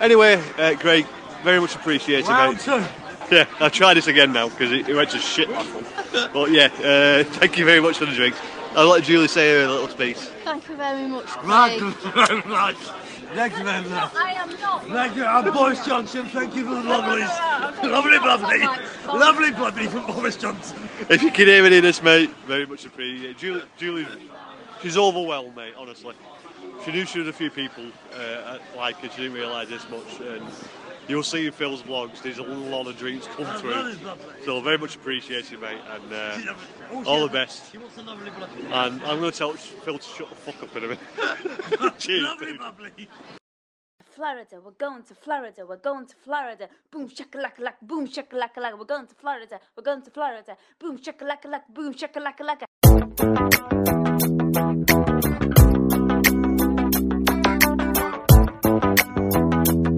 Anyway, uh, Greg, very much appreciated, Round mate. two. Yeah, I'll try this again now because it, it went to shit. But yeah, uh, thank you very much for the drinks. I'll let Julie say her a little speech. Thank you very much, Thank Craig. you very much. Thank you very much. I am not. Thank you, I'm Boris Johnson. Thank you for the lovelies. Lovely, lovely. Lovely, lovely from Boris Johnson. If you can hear any of this, mate, very much appreciated. Julie, Julie, she's overwhelmed, mate. Honestly, she knew she had a few people uh, like her. She didn't realise this much, and you'll see in Phil's vlogs. There's a lot of dreams come That through, so very much appreciated, mate. And uh. Oh, all the best. She wants a lovely blood. And I'm going to tell Phil to shut the fuck up in a minute. Cheers, Lovely, dude. Florida, we're going to Florida, we're going to Florida. Boom shakalaka laka, boom shakalaka laka, we're going to Florida, we're going to Florida. Boom shakalaka laka, boom shakalaka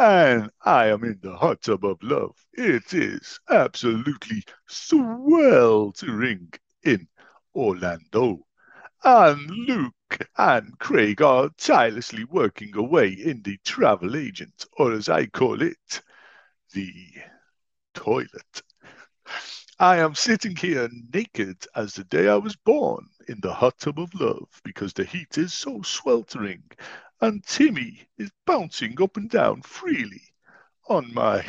and I am in the hot tub of love. It is absolutely sweltering in Orlando. And Luke and Craig are tirelessly working away in the travel agent, or as I call it, the toilet. I am sitting here naked as the day I was born in the hot tub of love because the heat is so sweltering and Timmy is bouncing up and down freely on my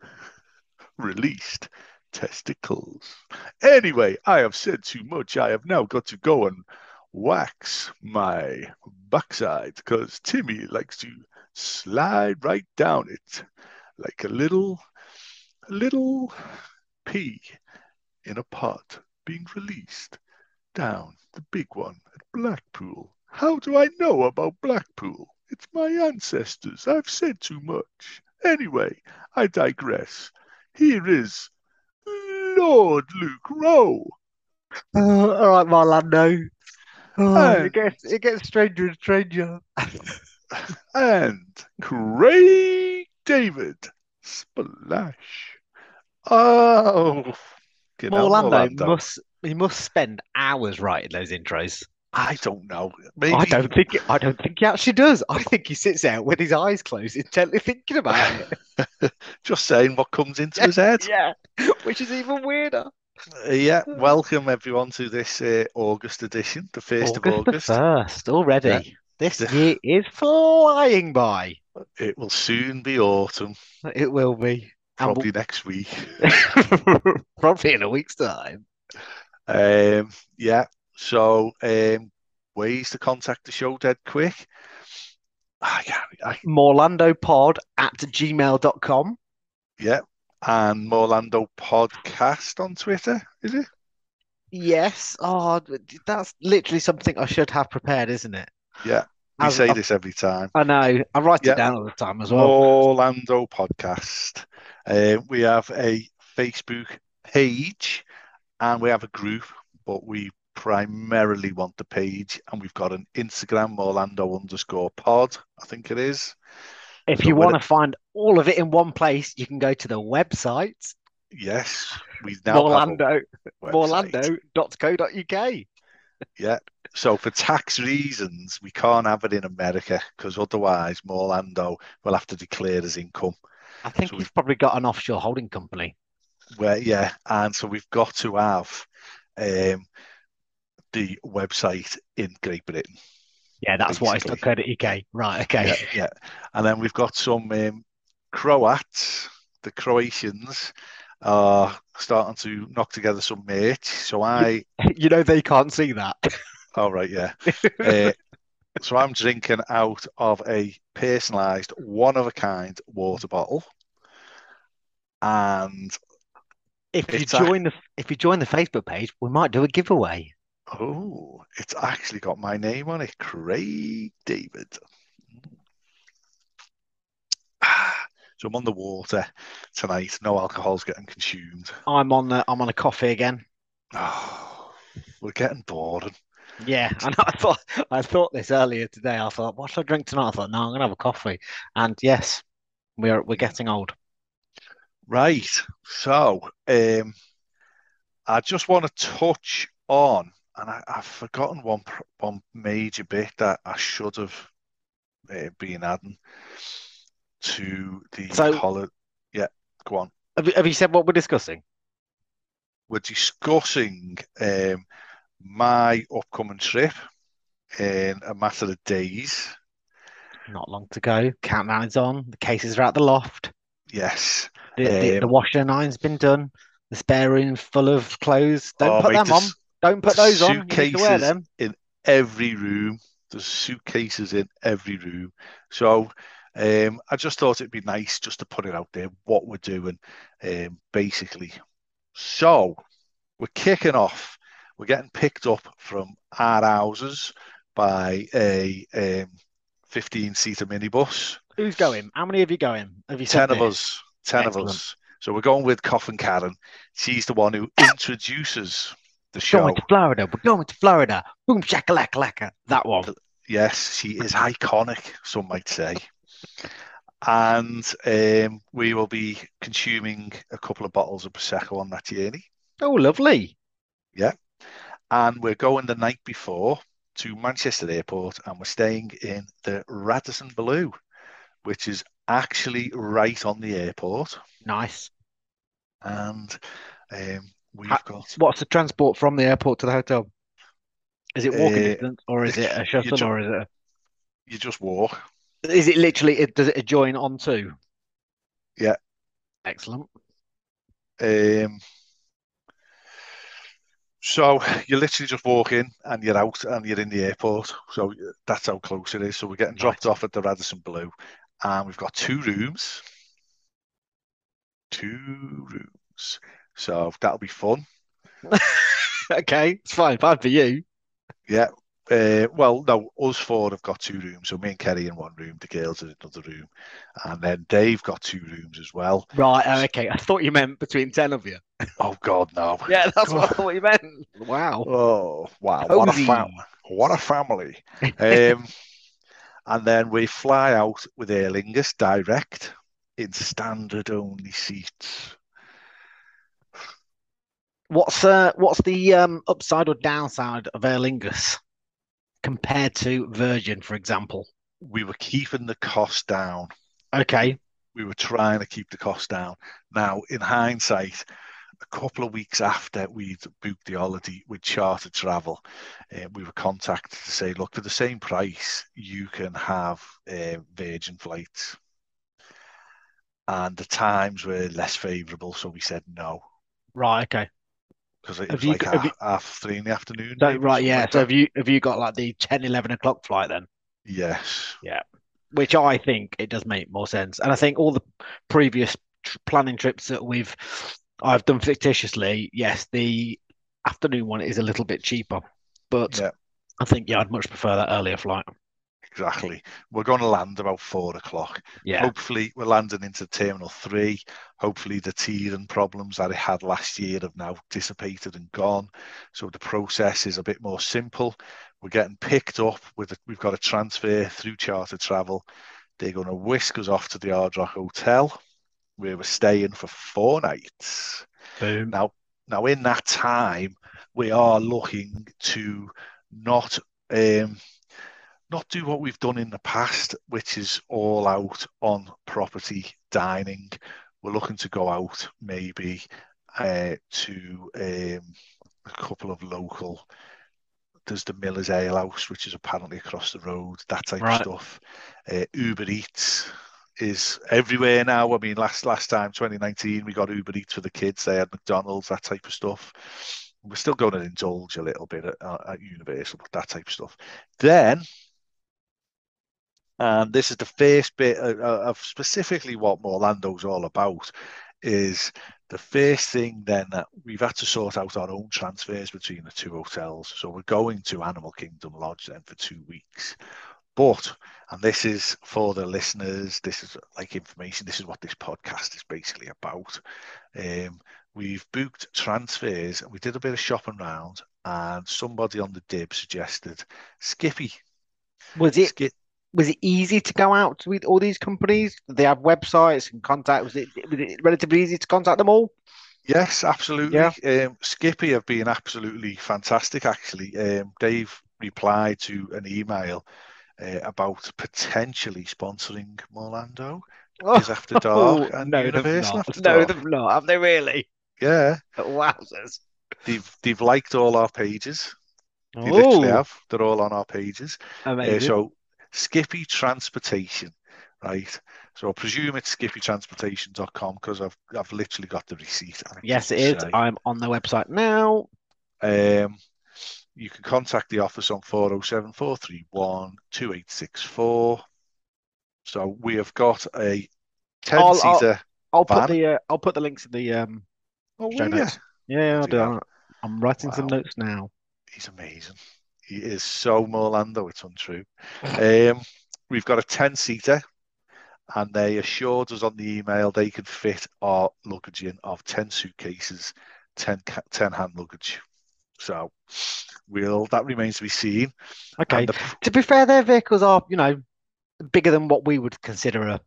released testicles. Anyway, I have said too much. I have now got to go and wax my backside because Timmy likes to slide right down it like a little, little pea in a pot being released down the big one at Blackpool. How do I know about Blackpool? It's my ancestors. I've said too much. Anyway, I digress. Here is Lord Luke Rowe. Oh, all right, Morlando. Oh, And- it gets it gets stranger and stranger. and Craig David Splash. Oh, get out, Orlando Orlando. must he must spend hours writing those intros. I don't know. Maybe I don't think I don't think he actually does. I think he sits there with his eyes closed, intently thinking about it. just saying what comes into his head. yeah, which is even weirder. Uh, yeah, welcome everyone to this uh, August edition, the first of the August. first already. Yeah. This year is flying by. It will soon be autumn, It will be. Probably next week. probably in a week's time. Um, yeah, so um, ways to contact the show dead quick. I, I, Morlandopod at gmail.com. yeah, and Morlando Podcast on Twitter, is it? Yes. Oh, that's literally something I should have prepared, isn't it? Yeah, we As- say I- this every time. I know. I write Yeah. it down all the time as well. Orlando Podcast. Uh, we have a Facebook page and we have a group, but we primarily want the page and we've got an Instagram, Orlando underscore pod, I think it is. If so you want to find all of it in one place, you can go to the website, Yes, we now have a Morlando, website. morlando.co.uk. Yeah. So for tax reasons, we can't have it in America because otherwise Morlando will have to declare as income. I think So he's probably got an offshore holding company. Where yeah, and so we've got to have um, the website in Great Britain. Yeah, that's why it's. .co.uk. Right, okay. Yeah, yeah. And then we've got some um, Croats, the Croatians are starting to knock together some merch. So I, You know they can't see that. all right, yeah. Uh, so I'm drinking out of a personalised, one of a kind water bottle, and If you It's a- join the if you join the Facebook page, we might do a giveaway. Oh, it's actually got my name on it, Craig David. So I'm on the water tonight. No alcohol's getting consumed. I'm on the, I'm on a coffee again. Oh, we're getting bored. Yeah, and I thought I thought this earlier today. I thought, what should I drink tonight? I thought, no, I'm gonna have a coffee. And yes, we're we're getting old. Right. So um, I just want to touch on, and I, I've forgotten one one major bit that I should have uh, been adding to the So-. Yeah, go on. Have you, have you said what we're discussing? We're discussing um, my upcoming trip in a matter of days. Not long to go. Countdown is on. The cases are at the loft. Yes. The, the, the Um, washing and iron's been done. The spare room's full of clothes. Don't Oh, put mate, them on. Don't put those on. You wear suitcases them. in every room. There's suitcases in every room. So um, I just thought it'd be nice just to put it out there what we're doing, um, basically. So we're kicking off. We're getting picked up from our houses by a um, 15 seater minibus. Who's going? How many of you going? Have you Ten of this? us. Ten Excellent. of us. So we're going with Coffin Karen. She's the one who introduces the show. Going to Florida. We're going to Florida. Boom shakalaka. That one. Yes, she is iconic, some might say. And um, we will be consuming a couple of bottles of Prosecco on that journey. Oh, lovely. Yeah, and we're going the night before to Manchester Airport and we're staying in the Radisson Blu, which is actually right on the airport. Nice. And um, we've Ha- got What's the transport from the airport to the hotel? Is it walking Uh, distance or is it a shuttle ju- or is it A... you just walk. is it literally does it adjoin onto? Yeah. Excellent. Um, so you literally just walk in and you're out and you're in the airport. So that's how close it is. So we're getting dropped off at the Radisson Blu, and we've got two rooms. Two rooms. So that'll be fun. Okay, it's fine, fine for you. Yeah. Uh, well, no, us four have got two rooms. So me and Kerry in one room, the girls in another room, and then Dave got two rooms as well. Right, oh, okay. I thought you meant between ten of you. Oh God, no! Yeah, that's what I thought you meant. Wow. Oh wow, what a Cozy. fam what a family. Um, and then we fly out with Aer Lingus direct in standard only seats. What's uh what's the um upside or downside of Aer Lingus compared to Virgin, for example? We were keeping the cost down. Okay. We were trying to keep the cost down. Now, in hindsight, a couple of weeks after we'd booked the holiday with charter travel, uh, we were contacted to say, look, for the same price, you can have uh, Virgin flights. And the times were less favourable, so we said no. Right, okay. Because it Have was you- like half, you- half three in the afternoon. Maybe, right, yeah. like So that. have you have you got like the 10, 11 o'clock flight then? yes, Yeah, Which I think it does make more sense. And I think all the previous tr- planning trips that we've I've done fictitiously, yes, the afternoon one is a little bit cheaper. But Yeah. I think yeah, I'd much prefer that earlier flight. Exactly. We're going to land about four o'clock. Yeah. Hopefully, we're landing into Terminal Three. Hopefully, the teething problems that it had last year have now dissipated and gone. So the process is a bit more simple. We're getting picked up with. A, we've got a transfer through charter travel. They're going to whisk us off to the Hard Rock Hotel, where we're staying for four nights. Boom. Now, now in that time, we are looking to not um, not do what we've done in the past, which is all out on property dining. We're looking to go out maybe uh, to um, a couple of local. There's the Miller's Ale House, which is apparently across the road. That type Right. of stuff. Uh, Uber Eats is everywhere now. I mean, last last time, 2019, we got Uber Eats for the kids. They had McDonald's, that type of stuff. We're still going to indulge a little bit at, at Universal, but that type of stuff. Then, and this is the first bit of, of specifically what Morlando's all about, is the first thing then that we've had to sort out our own transfers between the two hotels. So we're going to Animal Kingdom Lodge then for two weeks. But, and this is for the listeners, this is like information, this is what this podcast is basically about. Um, we've booked transfers and we did a bit of shopping around, and somebody on the dib suggested Skippy. Was it Skip, was it easy to go out with all these companies? They have websites and contact? Was it, was it relatively easy to contact them all? Yes, absolutely. Um, Skippy have been absolutely fantastic, actually. Um, they've replied to an email uh, about potentially sponsoring Morlando, Is After Dark, and no, they've Universal not. After No, they've not. Have they really? Yeah, Wowzers. they've they've liked all our pages. They literally have. They're all on our pages. Uh, amazing. so Skippy Transportation, right? So I presume it's skippytransportation.com because I've I've literally got the receipt. yes, it is. say. I'm on their website now. Um, you can contact the office on 407 431 2864. So we have got a 10 I'll- seater. I'll put the uh, I'll put the links in the um Oh, show notes. Yeah, I'll Do that. I'm writing some notes now. He's amazing. He is so Morlando, it's untrue. Um, we've got a 10 seater, and they assured us on the email they could fit our luggage in of 10 suitcases, 10, 10 hand luggage. So we'll that remains to be seen. Okay. The, To be fair, their vehicles are, you know, bigger than what we would consider a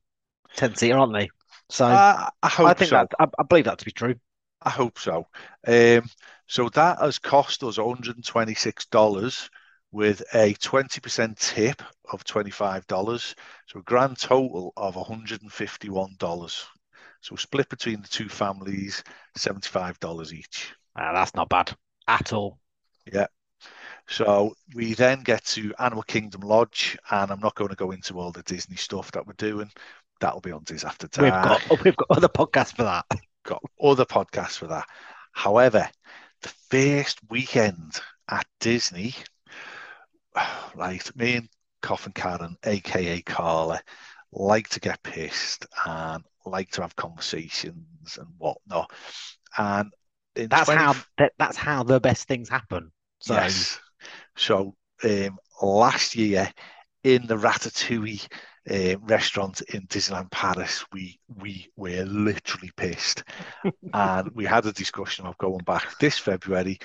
10 seater, aren't they? So I, I hope I think so. that I, I believe that to be true. I hope so. Um, so that has cost us $126 with a 20% tip of $25. So a grand total of $151. So split between the two families, $75 each. Ah, that's not bad at all. Yeah. So we then get to Animal Kingdom Lodge, and I'm not going to go into all the Disney stuff that we're doing. That'll be on Diz After We've Dark. got we've got other podcasts for that. got other podcasts for that. However, the first weekend at Disney, right, me and Coffin Karen, aka Carla, like to get pissed and like to have conversations and whatnot. And That's 20 how that, that's how the best things happen. So Yes. So um, last year in the Ratatouille uh, restaurant in Disneyland Paris, we we were literally pissed, and we had a discussion of going back this February,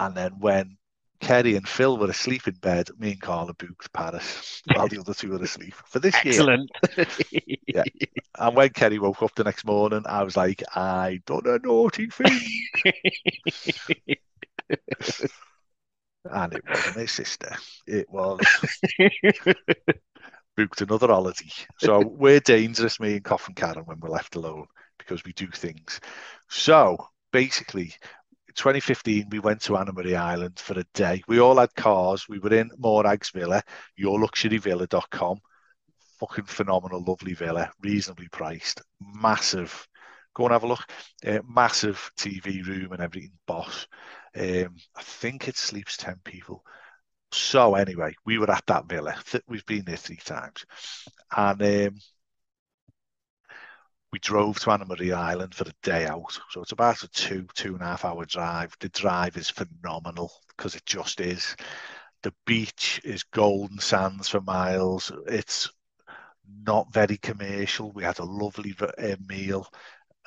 and then when. Kerry and Phil were asleep in bed. Me and Carla booked Paris while the other two were asleep for this year. excellent. And when Kerry woke up the next morning, I was like, "I done a naughty thing," and it wasn't his sister. It was booked another holiday. So we're dangerous, me and Coffin Karen, when we're left alone because we do things. So basically, 2015, we went to Anna Maria Island for a day. We all had cars. We were in Morag's Villa, yourluxuryvilla.com. Fucking phenomenal, lovely villa, reasonably priced, massive. Go and have a look. Uh, massive TV room and everything, boss. Um, I think it sleeps 10 people. So anyway, we were at that villa. We've been there three times, and um, we drove to Anna Maria Island for a day out. So it's about a two two and a half hour drive. The drive is phenomenal because it just is. The beach is golden sands for miles. It's not very commercial. We had a lovely uh, meal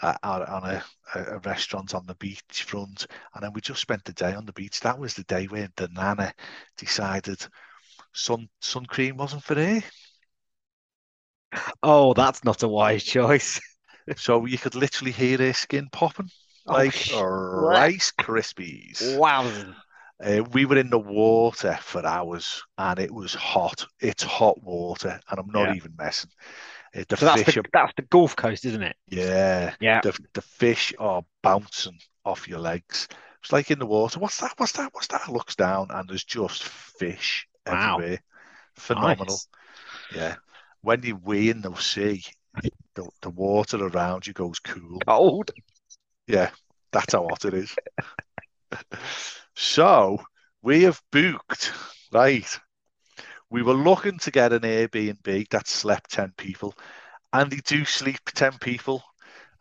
uh, out on a, a restaurant on the beach front, and then we just spent the day on the beach. That was the day where the nana decided sun sun cream wasn't for her, oh, that's not a wise choice. so you could literally hear her skin popping Oh, like sh- Rice Krispies. Wow. Uh, we were in the water for hours, and it was hot. It's hot water, and I'm not Yeah. even messing. The So that's the are that's the Gulf Coast, isn't it? Yeah, Yeah. the the fish are bouncing off your legs. It's like in the water. What's that? What's that? What's that? Looks down and there's just fish Wow. everywhere. Phenomenal. Nice. Yeah. When you wee in the sea, the, the water around you goes cool. Cold. Yeah, that's how hot it is. so we have booked, right? We were looking to get an Airbnb that slept 10 people, and they do sleep 10 people.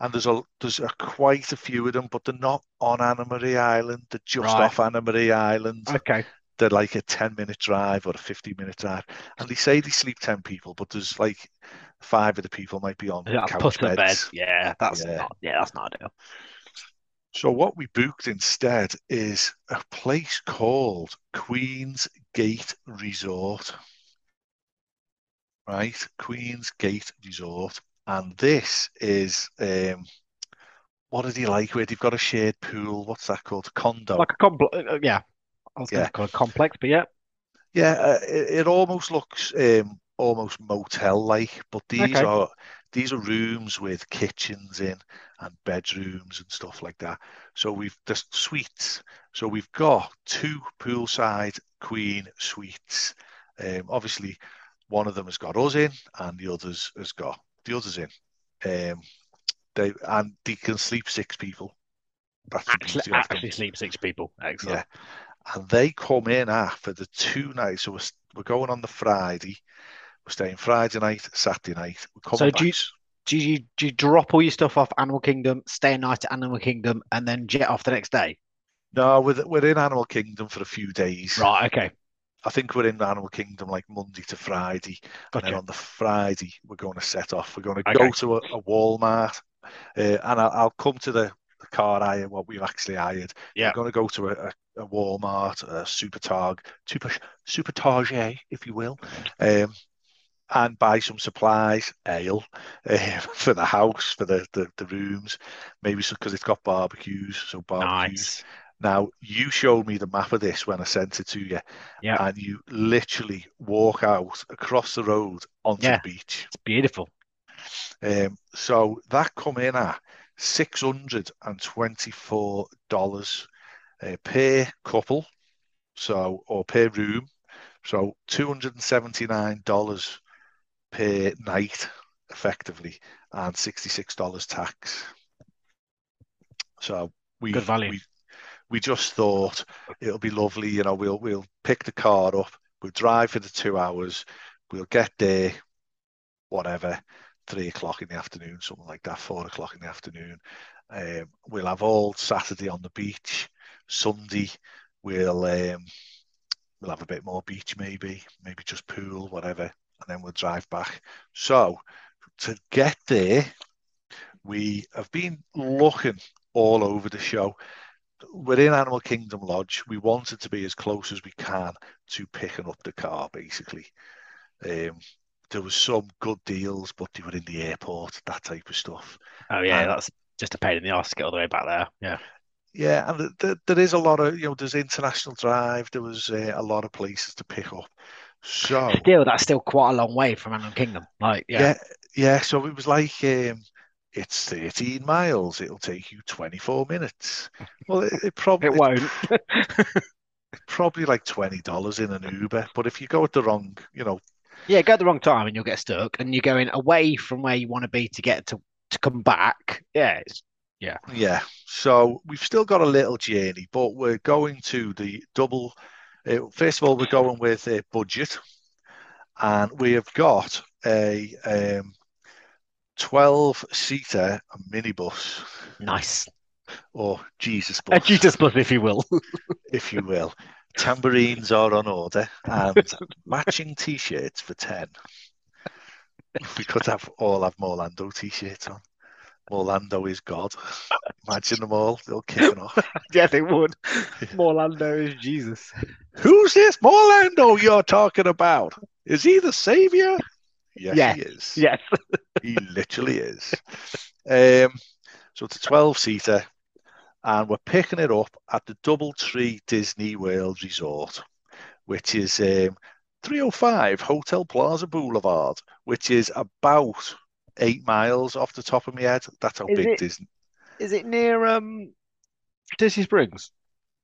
And there's a there's a, quite a few of them, but they're not on Anna Maria Island. They're just Right. off Anna Maria Island. Okay. they're like a 10 minute drive or a 15 minute drive. And they say they sleep 10 people, but there's like five of the people might be on Yeah, couch to bed. beds. Yeah, that's Yeah. not. Yeah, that's not ideal. So what we booked instead is a place called Queen's Gate Resort. Right, Queen's Gate Resort, and this is um, what are they like? Where they've got a shared pool. What's that called? Condo. Like a complex. Uh, yeah, I was going Yeah. to call it complex, but yeah. Yeah, uh, it, it almost looks um, almost motel-like, but these Okay. are these are rooms with kitchens in and bedrooms and stuff like that. So we've just suites. So we've got two poolside queen suites. Um, obviously, one of them has got us in, and the others has got the others in. Um, they and they can sleep six people. That's Actually, actually sleep six people. Excellent. Yeah. And they come in after the two nights. So we're, we're going on the Friday. We're staying Friday night, Saturday night. We're coming So back. do you- Do you do you drop all your stuff off Animal Kingdom, stay a night at Animal Kingdom, and then jet off the next day? No, we're, we're in Animal Kingdom for a few days. Right. Okay. I think we're in Animal Kingdom like Monday to Friday. And then on the Friday, we're going to set off. We're going to Okay. go to a, a Walmart. Uh, and I'll, I'll come to the, the car hire, what we've actually hired. Yeah. We're going to go to a, a, a Walmart, a Super Targ, Super, Super Target, if you will, um, and buy some supplies, ale, uh, for the house, for the, the, the rooms, maybe because it's got barbecues, so barbecues. Nice. Now, you showed me the map of this when I sent it to you, Yeah. and you literally walk out across the road onto Yeah. the beach. It's beautiful. Um, so that come in at six hundred and twenty-four dollars uh, per couple, so or per room, so two hundred and seventy-nine dollars per night, effectively, and sixty-six dollars tax. So we Good value. we we just thought it'll be lovely. You know, we'll we'll pick the car up, we'll drive for the two hours, we'll get there, whatever, three o'clock in the afternoon, something like that, four o'clock in the afternoon. Um, we'll have all Saturday on the beach. Sunday, we'll um, we'll have a bit more beach, maybe, maybe just pool, whatever, and then we'll drive back. So to get there, we have been looking all over the show. We're in Animal Kingdom Lodge. We wanted to be as close as we can to picking up the car, basically. Um, there was some good deals, but they were in the airport, that type of stuff. Oh yeah, And- that's just a pain in the arse to get all the way back there. Yeah. Yeah, and th- th- there is a lot of, you know, there's International Drive, there was uh, a lot of places to pick up. So, Still, that's still quite a long way from Animal Kingdom. Like, yeah. yeah, yeah, so it was like, um, it's 13 miles, it'll take you 24 minutes. Well, it, it probably It won't. probably like $20 in an Uber, but if you go at the wrong, you know, Yeah, go at the wrong time and you'll get stuck, and you're going away from where you want to be to get to to come back. Yeah, it's, yeah. Yeah, so we've still got a little journey, but we're going to the double. Uh, first of all, we're going with a budget, and we have got a um, 12 seater minibus, nice. or Jesus bus. A Jesus bus, if you will. if you will. Tambourines are on order and matching t shirts for 10. We could have all have Morlando t shirts on. Morlando is God. Imagine them all, they'll kick kicking off. yeah, they would. Morlando is Jesus. Who's this Morlando you're talking about? Is he the savior? Yes, Yes, he is. Yes. He literally is. Um, so it's a 12 seater, and we're picking it up at the Doubletree Disney World Resort, which is um, 305 Hotel Plaza Boulevard, which is about eight miles off the top of my head. That's how Is big it? Disney. Is it near um Disney Springs?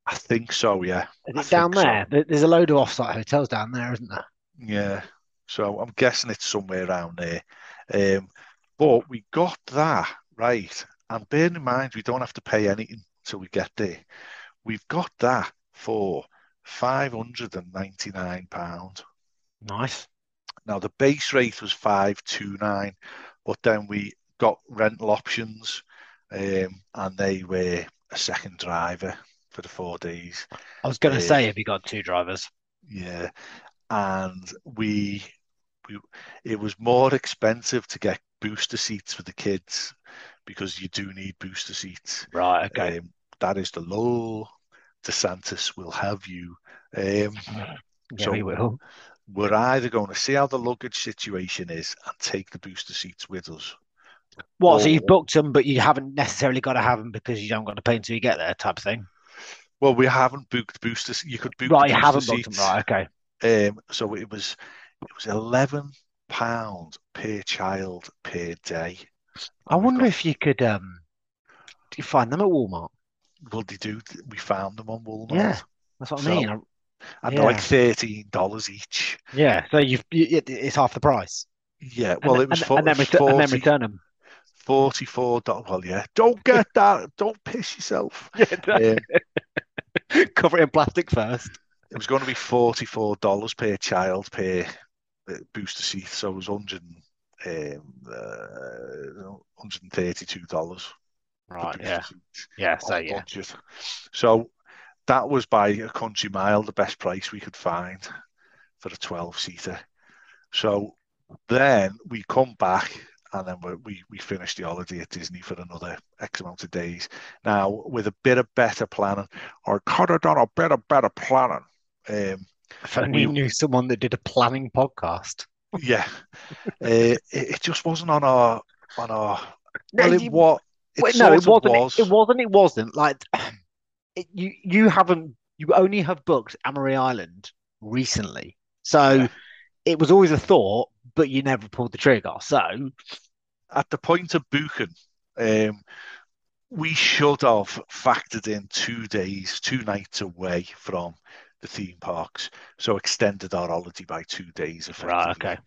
I think so. Yeah. Is it down think so. there? There- There's a load of off-site hotels down there, isn't there? Yeah. So I'm guessing it's somewhere around there. Um, but we got that right. And bearing in mind, we don't have to pay anything till we get there. We've got that for £599. Nice. Now, the base rate was 529 but then we got rental options um, and they were a second driver. for the four days. I was going to Yeah. say, have you got two drivers? Yeah, and we, we, it was more expensive to get booster seats for the kids because you do need booster seats. Right. Okay. Um, that is the law. DeSantis will have you. Um, yeah, so- we will. We're either going to see how the luggage situation is and take the booster seats with us. What? So you've booked them, but you haven't necessarily got to have them because you don't got to pay until you get there, type of thing. Well, we haven't booked boosters. You could book Right. You haven't booked them. Right. Okay. Um, so it was it was eleven pound per child per day. I And wonder got- if you could um, do you find them at Walmart? well they do. We found them on Walmart. Yeah. That's what I So- mean. And they're like thirteen dollars each. Yeah. So you've you, it, it's half the price. Yeah. Well, and, it was and, for, and then return, and then return them. Forty-four dollars. Well, yeah. Don't get that. Don't piss yourself. Um, Cover it in plastic first. it was going to be forty-four dollars per child per uh, booster seat, so it was hundred um, uh, hundred and thirty-two dollars. Right. Yeah. Yeah. So yeah. budget. So that was by a country mile the best price we could find for a twelve-seater. So then we come back and then we, we we finish the holiday at Disney for another X amount of days. Now with a bit of better planning, or could have done a bit of better planning. Um, If only you we- knew someone that did a planning podcast. yeah, uh, it, it just wasn't on our on our. No, Well, it you- what it Wait, no, it sort wasn't. was. It, it wasn't. It wasn't. Like it, you, you haven't. You only have booked Amory Island recently, so Yeah. it was always a thought, but you never pulled the trigger. So at the point of booking, um, we should have factored in two days, two nights away from the theme parks, so extended our holiday by two days, effectively. Right.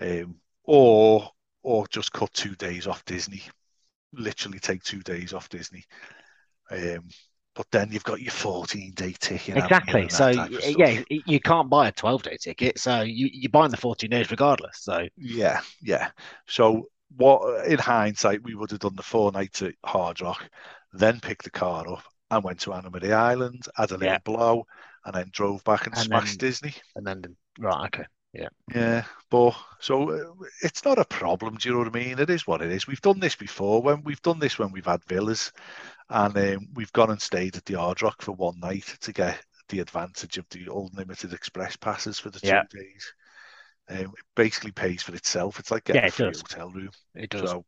okay. Um, or or just cut two days off Disney, literally take two days off Disney. Um, but then you've got your 14 day ticket. exactly. So type of y- stuff. yeah, you can't buy a twelve day ticket. So you you're buying the fourteen days regardless. So Yeah, yeah. So what in hindsight we would have done the four nights at Hard Rock, then picked the car up and went to Anna Maria Island, had a little Yeah. blow, and then drove back and, And smashed then- Disney. and then right, okay. Yeah, Yeah. but so uh, it's not a problem. Do you know what I mean? It is what it is. We've done this before. When we've done this when we've had villas, and um, we've gone and stayed at the Hard Rock for one night to get the advantage of the unlimited express passes for the two Yeah. days. Um, it basically pays for itself. It's like Yeah, getting it a free does. hotel room. It does. So,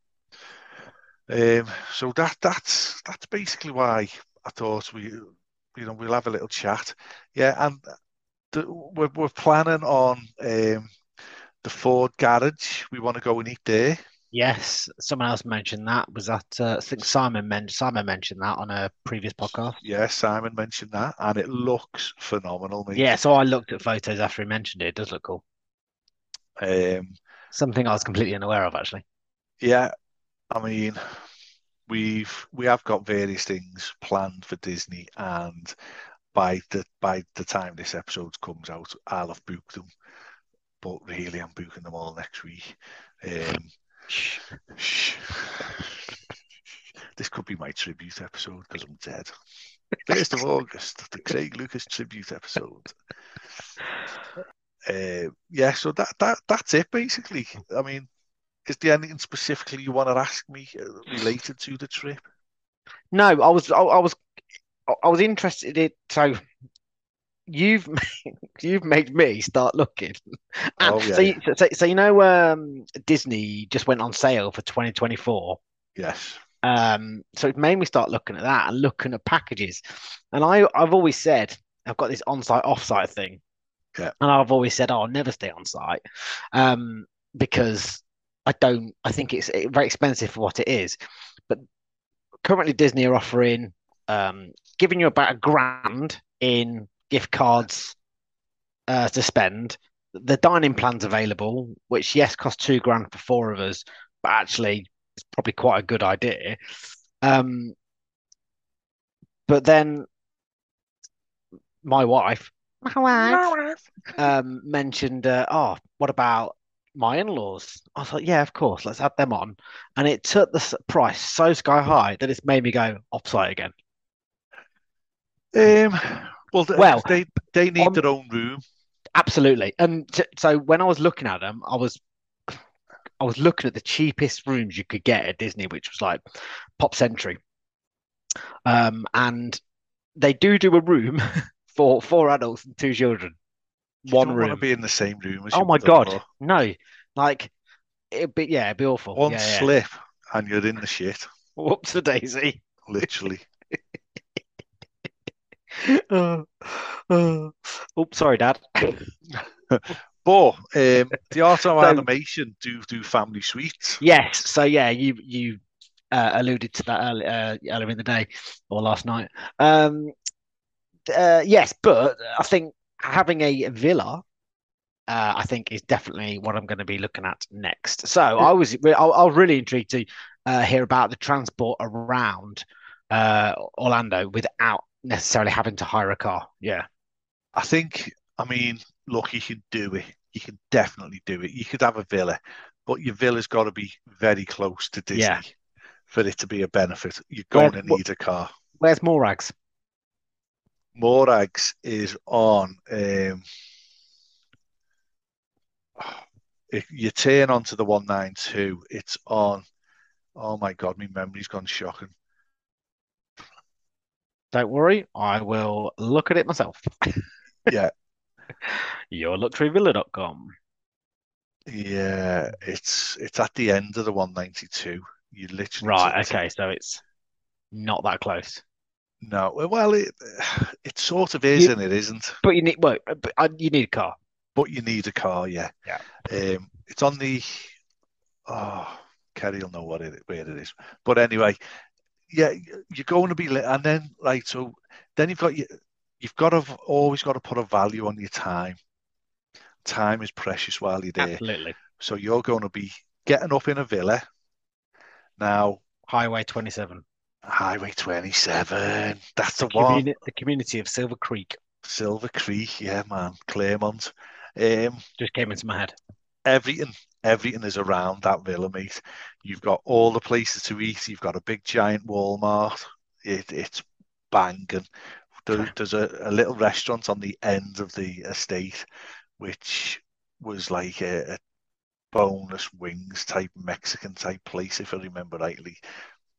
um, so that that's that's basically why I thought we, you know, we'll have a little chat. Yeah, and the, we're we're planning on um, the Ford garage. We want to go and eat there. Yes, someone else mentioned that. Was that uh, I think Simon men- Simon mentioned that on a previous podcast. Yeah, Simon mentioned that, and it looks phenomenal, mate. Yeah, so I looked at photos after he mentioned it. It does look cool. Um, Something I was completely unaware of, actually. yeah, I mean, we've we have got various things planned for Disney, and by the by the time this episode comes out, I'll have booked them. But really, I'm booking them all next week. Um, This could be my tribute episode because I'm dead. First of August, the Craig Lucas tribute episode. Uh, yeah, so that that that's it basically. I mean, is there anything specifically you want to ask me uh, related to the trip? No, I was I, I was I was interested in so you've you've made me start looking. Oh, yeah, so, you, so so you know um Disney just went on sale for 2024. Yes. Um, so it made me start looking at that and looking at packages. And I, I've always said I've got this on-site, off-site thing. Yeah. And I've always said, oh, I'll never stay on site, um, because I don't. I think it's very expensive for what it is. But currently, Disney are offering, um, giving you about a grand in gift cards uh, to spend. The dining plan's available, which yes costs two grand for four of us, but actually it's probably quite a good idea. Um, but then my wife, my wife, um, mentioned, uh, oh, what about my in-laws? I was like, yeah, of course, let's add them on. And it took the price so sky high that it's made me go offsite again. Um, well, Well, they they need on- their own room. Absolutely. And t- so when I was looking at them, I was I was looking at the cheapest rooms you could get at Disney, which was like Pop Century. Um, and they do do a room for four adults and two children. You One room. want to be in the same room as Oh my God. mother-in-law. No. Like it'd be yeah, it'd be awful. One yeah, yeah. slip and you're in the shit. Whoops the daisy. Literally. Uh, uh, oops, sorry, Dad. But um, the So- animation do do family suites. Yes. So yeah, you you uh, alluded to that early, uh, earlier in the day or last night. Um, uh, yes, but I think having a villa, uh, I think is definitely what I'm going to be looking at next. So I was I, I was really intrigued to uh, hear about the transport around uh, Orlando without necessarily having to hire a car. Yeah. I think, I mean, look, you can do it. You can definitely do it. You could have a villa, but your villa's got to be very close to Disney Yeah. for it to be a benefit. You're going Where- to need a car. Where's Morags? Morags is on. Um, if you turn onto the 192, it's on. Oh my God, my memory's gone shocking. Don't worry, I will look at it myself. Yeah. Yourluxuryvilla.com. Yeah, it's it's at the end of the 192. You literally Right, okay, so it's not that close. No, well, it it sort of is You- and it isn't. But you need well, but uh, you need a car. But you need a car, yeah. Yeah. Um, it's on the. Oh, Kerry will know what it where it is. But anyway, yeah, you're going to be lit, and then like so then you've got you, you've got to always got to put a value on your time. Time is precious while you're there, Absolutely. so you're going to be getting up in a villa. Now, Highway 27. Highway 27, that's the The, one. communi- the community of Silver Creek Silver Creek, yeah, man, Clermont. Um, just came into my head. everything everything is around that villa mate. You've got all the places to eat. You've got a big giant walmart. It, it's banging. There, there's a, a little restaurant on the end of the estate which was like a, a boneless wings type mexican type place if i remember rightly.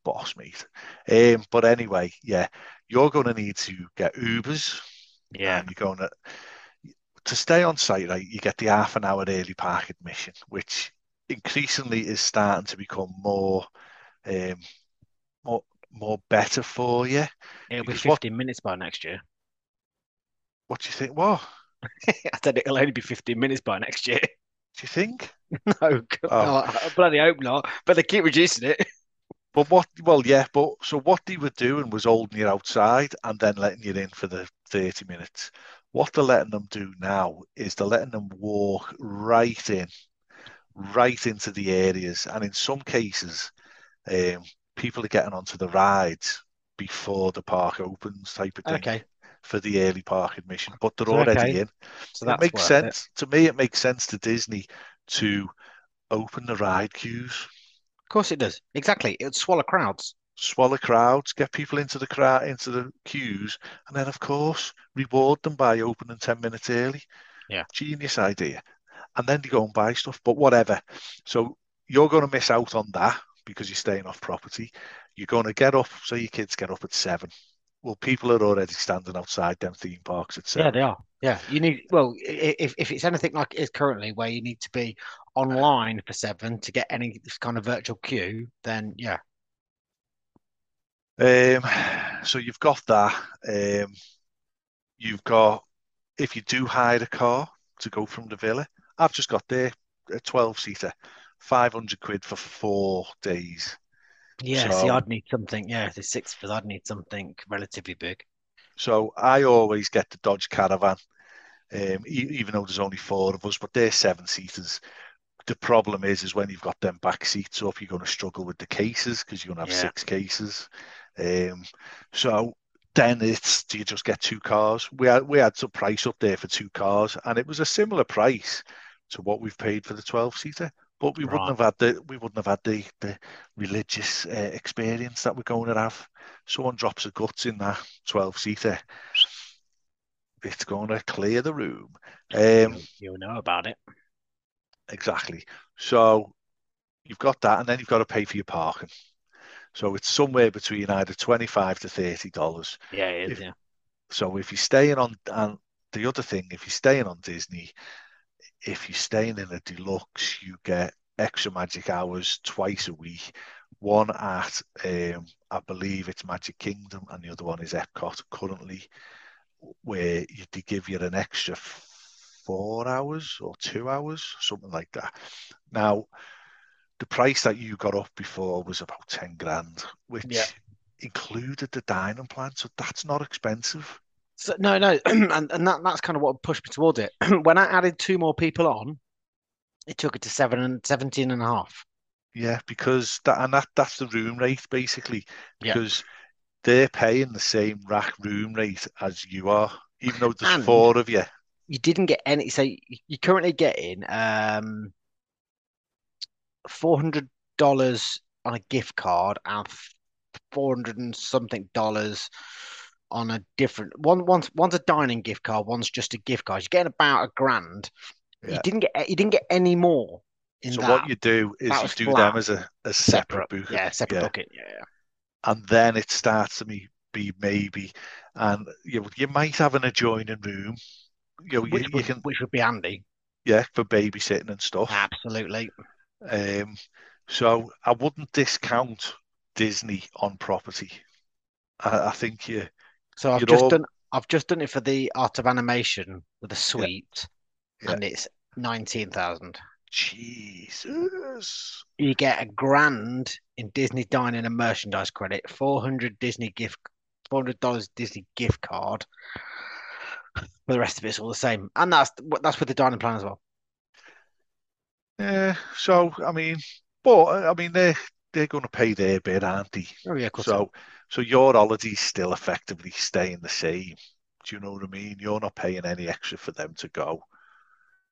Boss mate. Um, but anyway yeah you're going to need to get ubers. Yeah. and you're going to to stay on site, right? You get the half an hour early park admission, which increasingly is starting to become more, um, more, more better for you. It'll be Because what- 15 minutes by next year. What do you think? What I said it'll only be 15 minutes by next year. do you think? no, Oh. no, I bloody hope not. But they keep reducing it. But what? Well, yeah. But so what they were doing was holding you outside and then letting you in for the thirty minutes. What they're letting them do now is they're letting them walk right in, right into the areas, and in some cases, um, people are getting onto the rides before the park opens, type of thing, Okay. for the early park admission. But they're already okay. in. So it makes worth it. sense to me. It makes sense to Disney to open the ride queues. Of course it does. Exactly. It'll swallow crowds. Swallow crowds, get people into the crowd, into the queues, and then of course reward them by opening ten minutes early. Yeah. genius idea. And then they go and buy stuff, but whatever. So you're going to miss out on that because you're staying off property. You're going to get up, so your kids get up at seven. Well, people are already standing outside them theme parks at Yeah, they are. Yeah, you need. Well, if if it's anything like it is currently, where you need to be online for seven to get any kind of virtual queue, then yeah, Um, so you've got that. Um, you've got if you do hire a car to go from the villa, I've just got there a 12 seater, 500 quid for four days. yeah. So- see, I'd need something. Yeah, there's six us, I'd need something relatively big. So I always get the Dodge Caravan, um, e- even though there's only four of us, but they're seven seaters. The problem is, is when you've got them back seats up, you're going to struggle with the cases because you're going to have Yeah. six cases. Um, so then it's do you just get two cars? We had we had some price up there for two cars, and it was a similar price to what we've paid for the 12 seater. but we Right. wouldn't have had the we wouldn't have had the the religious uh, experience that we're going to have. Someone drops a guts in that twelve seater, it's going to clear the room. Um, You'll know about it. exactly. So you've got that, and then you've got to pay for your parking. So it's somewhere between either twenty-five to thirty dollars. Yeah, it is. If- Yeah. So if you're staying on, and the other thing, if you're staying on Disney, if you're staying in a deluxe, you get extra magic hours twice a week. One at, um, I believe it's Magic Kingdom, and the other one is Epcot currently, where you, they give you an extra four hours or two hours, something like that. Now, the price that you got up before was about 10 grand, which Yeah. included the dining plan, so that's not expensive. So, no, no, and, and that, that's kind of what pushed me towards it. when I added two more people on, it took it to seven and 17 and a half. Yeah, because that and that that's the room rate basically. Yeah. Because they're paying the same rack room rate as you are, even though there's And- four of you. You didn't get any, so you're currently getting um, $400 on a gift card and 400 and something dollars on a different one. One's, one's a dining gift card, one's just a gift card. You're getting about a grand. You didn't get you didn't get any more in So that. what you do is that you do flat. them as a, a separate, booking. yeah, separate bucket. yeah. booking. Yeah, and then it starts to be, be maybe, and you you might have an adjoining room. You know, you, which you would, can which would be handy. yeah for babysitting and stuff. Absolutely. Um, so I wouldn't discount Disney on property. I, I think you So I've just all- done I've just done it for the art of animation with a suite, Yeah. and it's nineteen thousand. Jesus. You get a grand in Disney dining and merchandise credit, four hundred Disney gift, four hundred dollars Disney gift card. But the rest of it's all the same, and that's that's with the dining plan as well. Yeah, so I mean, but I mean they're they're going to pay their bit, aren't they? Oh yeah. So so your holiday's still effectively staying the same. Do you know what I mean? You're not paying any extra for them to go.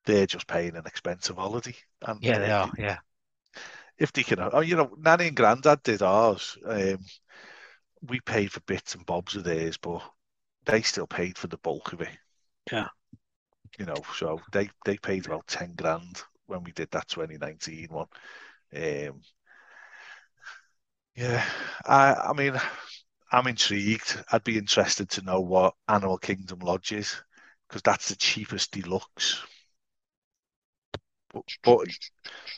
They're just paying an expensive holiday. And yeah, they if are. Yeah, If they can, oh, you know, Nanny and Grandad did ours. Um, we paid for bits and bobs of theirs, but they still paid for the bulk of it. Yeah. You know, so they they paid about ten grand when we did that 2019 one. Um, yeah, I I mean, I'm intrigued. I'd be interested to know what Animal Kingdom Lodge is because that's the cheapest deluxe. But, but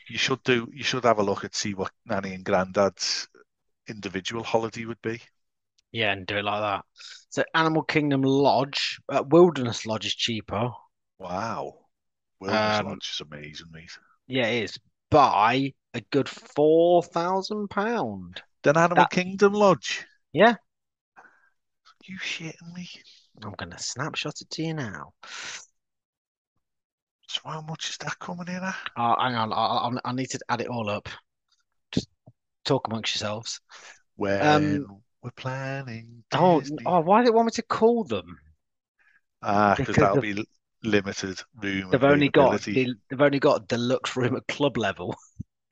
you should do you should have a look at see what Nanny and Grandad's individual holiday would be. yeah, and do it like that. So Animal Kingdom Lodge, uh, Wilderness Lodge is cheaper. Wow. Wilderness Um, Lodge is amazing, mate. Yeah, it is by a good four thousand pound. Then Animal that- Kingdom Lodge. Yeah. You shitting me? I'm gonna snapshot it to you now. So how much is that coming in at? Uh, hang on, I, I, need to add it all up. Just talk amongst yourselves. When Um, we're planning Oh, Disney. oh, why do they want me to call them? Ah, because because that'll of- be limited room They've only got the, they've only got deluxe room at club level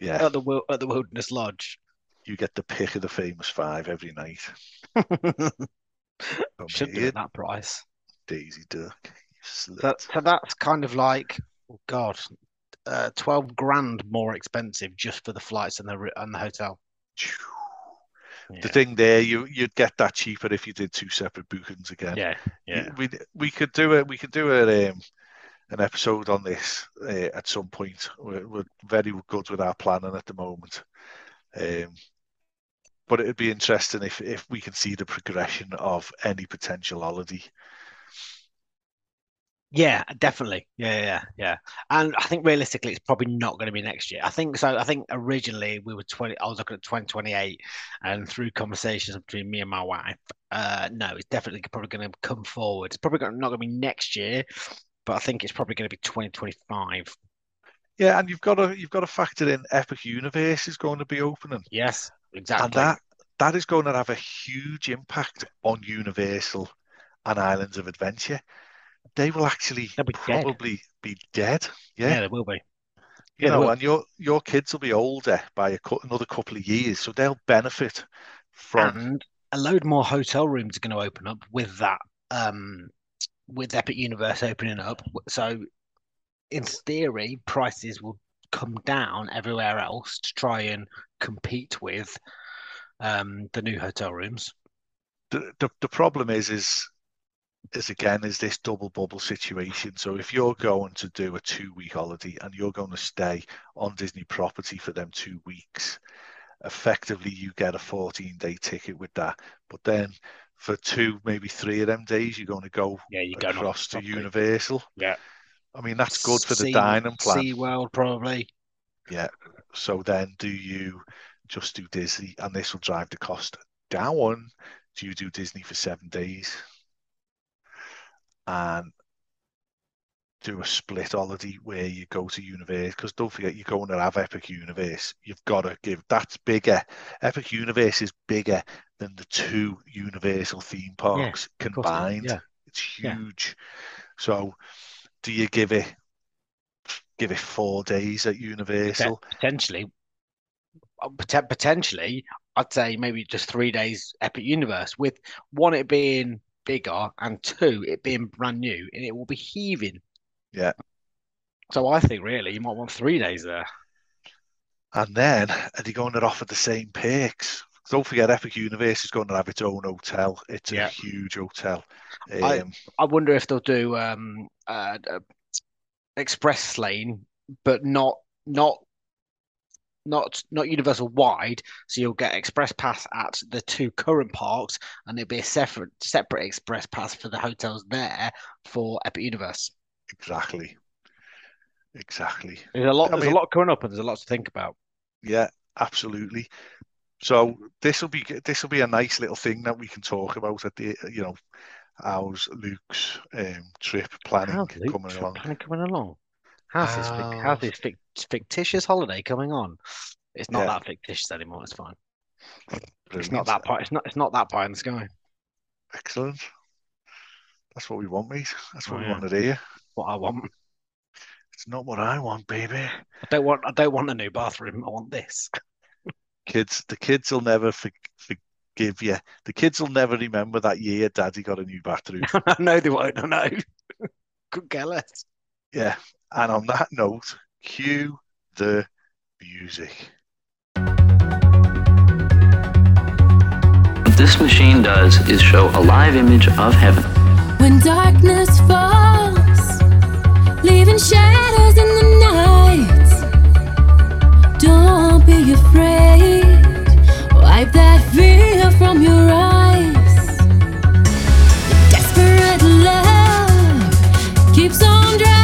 Yeah, at the at the Wilderness Lodge. you get the pick of the famous five every night. Should be at that price. Daisy Duck. you So, that's kind of like, oh God, uh, twelve grand more expensive just for the flights and the and the hotel. The thing there, you you'd get that cheaper if you did two separate bookings again. yeah, yeah. We we could do it. We could do a um, an episode on this uh, at some point. We're, we're very good with our planning at the moment. Um, but it'd be interesting if if we can see the progression of any potential holiday. Yeah, definitely. Yeah, yeah, yeah. And I think realistically, it's probably not going to be next year. I think so. I think originally we were 20, I was looking at 2028, and through conversations between me and my wife, uh, no, it's definitely probably going to come forward. It's probably not going to be next year, but I think it's probably going to be 2025. Yeah, and you've got to you've got to factor in Epic Universe is going to be opening, Yes, exactly. and that that is going to have a huge impact on Universal and Islands of Adventure. They will actually be dead. probably be dead. yeah, Yeah, there will be. You Yeah, know, and your your kids will be older by a, another couple of years, so they'll benefit from. and a load more hotel rooms are going to open up with that um with Epic Universe opening up so in theory prices will come down everywhere else to try and compete with um the new hotel rooms the, the the problem is is is again is this double bubble situation. So if you're going to do a two week holiday and you're going to stay on Disney property for them two weeks, effectively you get a 14 day ticket with that. But then for two, maybe three of them days, you're going to go yeah you go across to Universal. Yeah. I mean that's good for the sea, dining plan. Sea World probably yeah So then do you just do Disney and this will drive the cost down? Do you do Disney for seven days and do a split holiday where you go to Universe? Because don't forget, you're going to have Epic Universe. You've got to give that's bigger. Epic Universe is bigger than the two Universal theme parks of course it is, combined. yeah. It's Yeah. huge. So do you give it give it four days at Universal? potentially uh, potentially I'd say maybe just three days Epic Universe with one it being bigger and two it being brand new and it will be heaving. Yeah. So I think really you might want three days there. And then are they going to offer the same perks? Don't forget, Epic Universe is going to have its own hotel. It's Yeah. a huge hotel. I- Um, I wonder if they'll do um uh, uh express lane, but not not not not universal wide. So you'll get express pass at the two current parks, and it'll be a separate separate express pass for the hotels there for Epic Universe. exactly. Exactly. There's a lot. I There's mean- a lot coming up, and there's a lot to think about. Yeah, absolutely. So this will be this will be a nice little thing that we can talk about at the you know how's Luke's um, trip planning How's Luke coming trip along. planning coming along? How's this? fic- ah. How's- How's this fictitious holiday coming on? It's not Yeah. that fictitious anymore. It's fine. It's not that pie. It's not. It's not that pie in the sky. Excellent. That's what we want, mate. That's what Oh, we yeah. want to hear. What I want. It's not what I want, baby. I don't want. I don't want a new bathroom. I want this. Kids, the kids will never for, forgive you. The kids will never remember that year Daddy got a new bathroom. no, they won't. I know. Could care less. yeah. And on that note, cue the music. What this machine does is show a live image of heaven. When darkness falls, leaving shadows in the night. Don't be afraid, wipe that fear from your eyes. Desperate love keeps on driving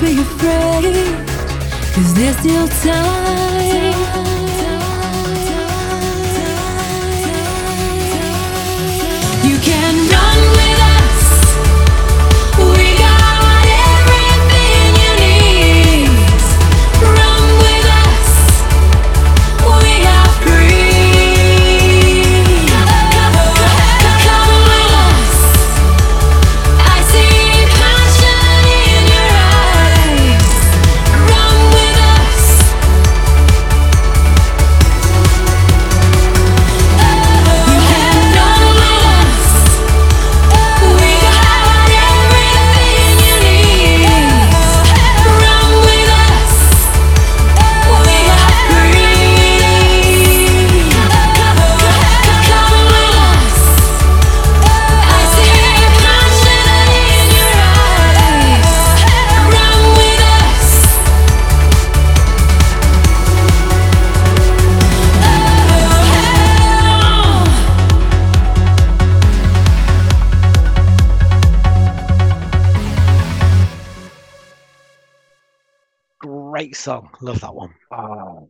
afraid, cause there's still time. You can run song. Love that one. Oh,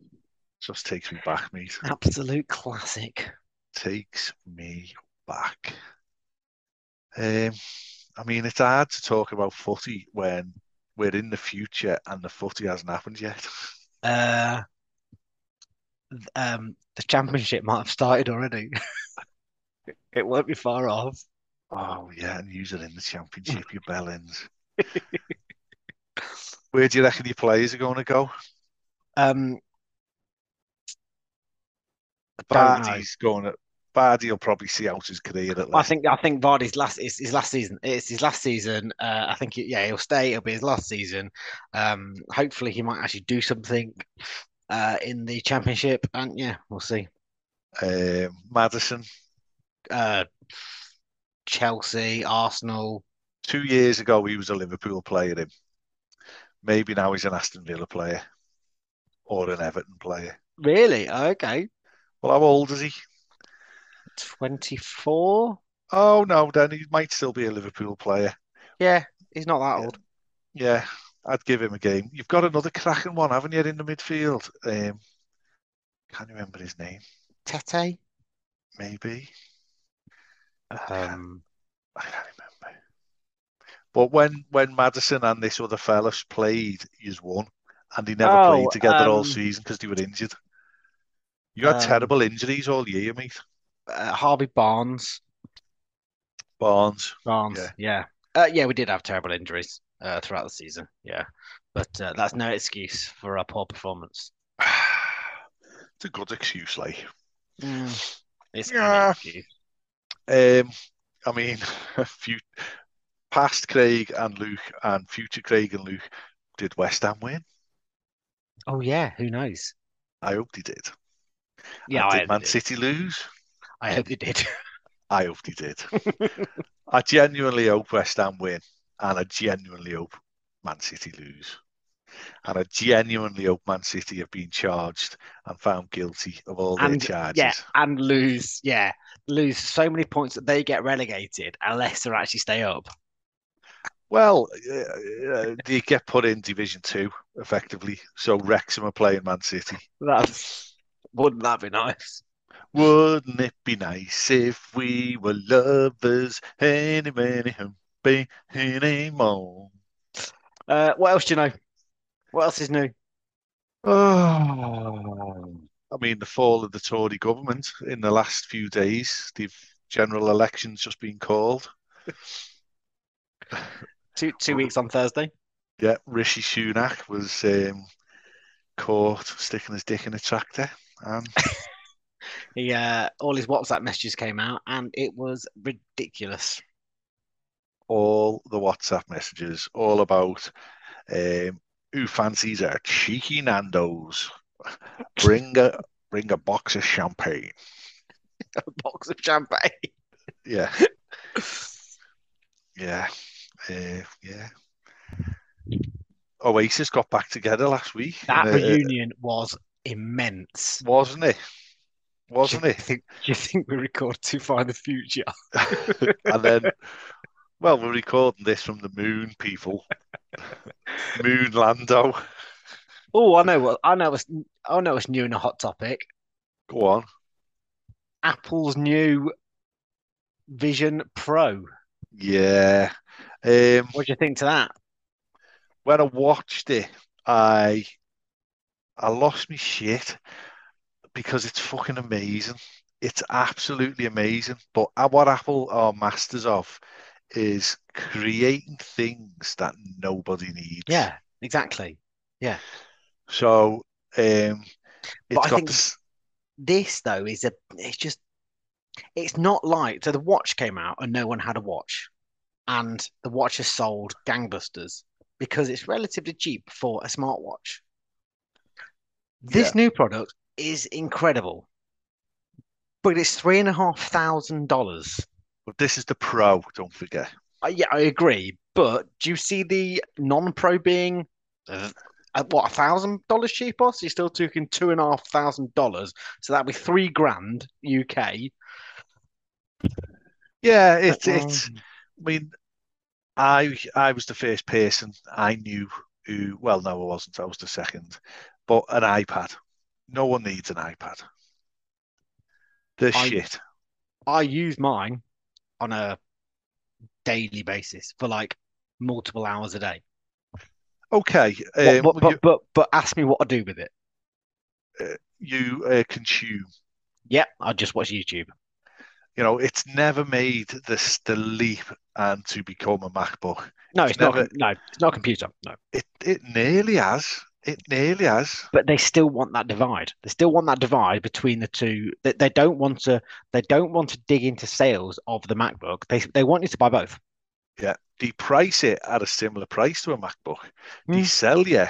just takes me back, mate. Absolute classic. Takes me back. Um, I mean, it's hard to talk about footy when we're in the future and the footy hasn't happened yet. Uh, um, the championship might have started already. it won't be far off. Oh yeah, and use it in the championship, you bellends. Where do you reckon your players are going to go? Um. Vardy's going to. Vardy will probably see out his career at I think I think Vardy's last is his last season. It's his last season. Uh, I think it, yeah, he'll stay. It'll be his last season. Um, hopefully he might actually do something uh, in the championship, and yeah, we'll see. Um, Maddison, Uh, Chelsea, Arsenal. two years ago, he was a Liverpool player. Him. Maybe now he's an Aston Villa player or an Everton player. Really? Okay, Well, how old is he? twenty four. Oh no, then he might still be a Liverpool player. Yeah, he's not that Yeah. old. Yeah, I'd give him a game. You've got another cracking one, haven't you, in the midfield? Um, can't remember his name. Tete. Maybe Um, I can't remember. But when when Maddison and this other fellas played, he's won, and they never Oh, played together all um, season because they were injured. You had Um, terrible injuries all year, mate. uh, Harvey Barnes. Barnes. Barnes. Yeah. Yeah. Uh, yeah, we did have terrible injuries uh, throughout the season. Yeah, but uh, that's no excuse for our poor performance. It's a good excuse, like. It's Yeah. Um, I mean, a few, past Craig and Luke and future Craig and Luke did West Ham win? Oh yeah, who knows? I hope they did. Yeah, And I did Man. City lose? I hope they did. I hope they did. I genuinely hope West Ham win, and I genuinely hope Man City lose. And I genuinely hope Man City have been charged and found guilty of all their charges. yeah, and lose. Yeah, lose so many points that they get relegated and Leicester actually stay up. Well, uh, uh, they get put in Division Two effectively. So Wrexham are playing Man City. That's wouldn't that be nice? Wouldn't it be nice if we were lovers? Any, many, humpy, anymore. Uh, what else do you know? What else is new? Oh, I mean, the fall of the Tory government in the last few days. The general election's just been called. Two two weeks on Thursday. Yeah, Rishi Sunak was um, caught sticking his dick in a tractor, and He uh, all his WhatsApp messages came out, and it was ridiculous. all the WhatsApp messages all about um, who fancies our cheeky Nando's. Bring a bring a box of champagne. A box of champagne. Yeah, yeah, uh, yeah. Oasis got back together last week, That a- reunion was immense. wasn't it? Wasn't do it? Think, do you think we record too far in the future? and then Well, we're recording this from the moon, people. moon Lando. Oh, I know what I know. It's I know it's new and a hot topic. Go on. Apple's new Vision Pro. Yeah. Um, What do you think to that? when I watched it, I I lost my shit because it's fucking amazing. It's absolutely amazing. But uh, what Apple are masters of is creating things that nobody needs. Yeah, exactly. Yeah. So um, it's I got think- this. This though is a it's just it's not like so the watch came out and no one had a watch. And the watch has sold gangbusters because it's relatively cheap for a smartwatch. This new product is incredible. But it's three and a half thousand dollars. But this is the Pro. Don't forget. Uh, yeah, I agree. But do you see the non-pro being uh, at what a thousand dollars cheaper? So you're still talking two and a half thousand dollars. So that'd be three grand UK. Yeah, it's it's. I mean, I I was the first person I knew who. Well, no, I wasn't. I was the second. But an iPad. No one needs an iPad. They're shit. I use mine on a daily basis for like multiple hours a day. Okay, um, but, but, but but ask me what I do with it. you, you uh, consume. Yeah, I just watch YouTube. You know, it's never made this the leap and to become a MacBook. No, It's it's not. No, it's not a computer. No, It it nearly has. It nearly has. but they still want that divide. They still want that divide between the two. They, they don't want to. They don't want to dig into sales of the MacBook. They they want you to buy both. Yeah, they price it at a similar price to a MacBook. They Hmm. sell you.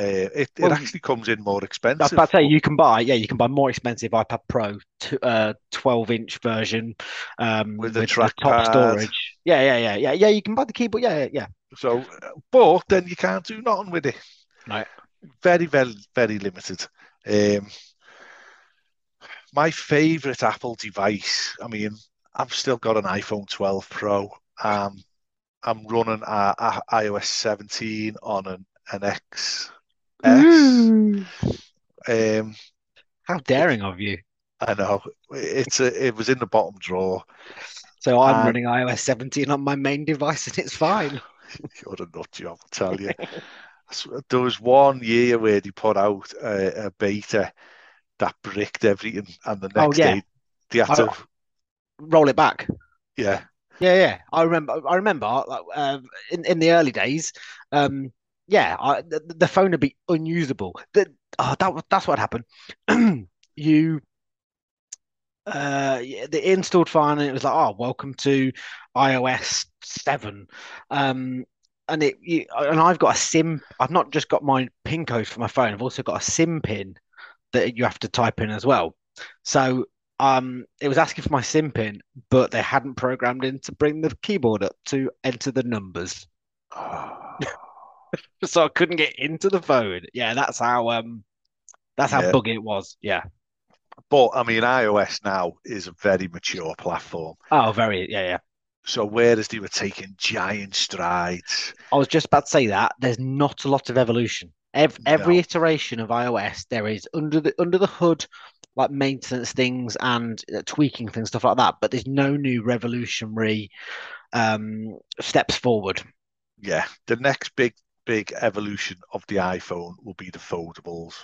Uh, it Well, it actually comes in more I was expensive. about to say you can buy. Yeah, you can buy more expensive iPad Pro, uh, twelve inch version, um, With the top trackpad. storage. Yeah, yeah, yeah, yeah, yeah. You can buy the keyboard. Yeah, yeah, yeah. So, uh, but then you can't do nothing with it. Right. Very, very, very limited. Um, my favorite Apple device. I mean, I've still got an iPhone 12 Pro. Um, I'm running a, a iOS 17 on an, an XS. Um, How daring of you! I know it's a, it was in the bottom drawer. So I'm Um, running iOS 17 on my main device, and it's fine. You're a nut job, I tell you. S- There was one year where they put out a, a beta that bricked everything, and the Oh, next yeah. day they had to, Roll it back. yeah, Yeah, yeah. I remember. I remember. like, Uh, in in the early days, um, yeah, I, the, the phone would be unusable. The, oh, that that's what happened. you, uh, yeah, the installed fine, and it was like, oh, welcome to iOS seven. Um, and it, you, and I've got a SIM. I've not just got my PIN code for my phone. I've also got a SIM pin that you have to type in as well. So um, it was asking for my SIM pin, but they hadn't programmed in to bring the keyboard up to enter the numbers, so I couldn't get into the phone. Yeah, that's how um, that's how Yeah. buggy it was. Yeah. But I mean, iOS now is a very mature platform. Oh, very. Yeah, yeah. So whereas they were taking giant strides, I was just about to say that there's not a lot of evolution. Every, every No. iteration of iOS, there is under the under the hood, like maintenance things and uh, tweaking things, stuff like that. But there's no new revolutionary um, steps forward. yeah, the next big big evolution of the iPhone will be the foldables.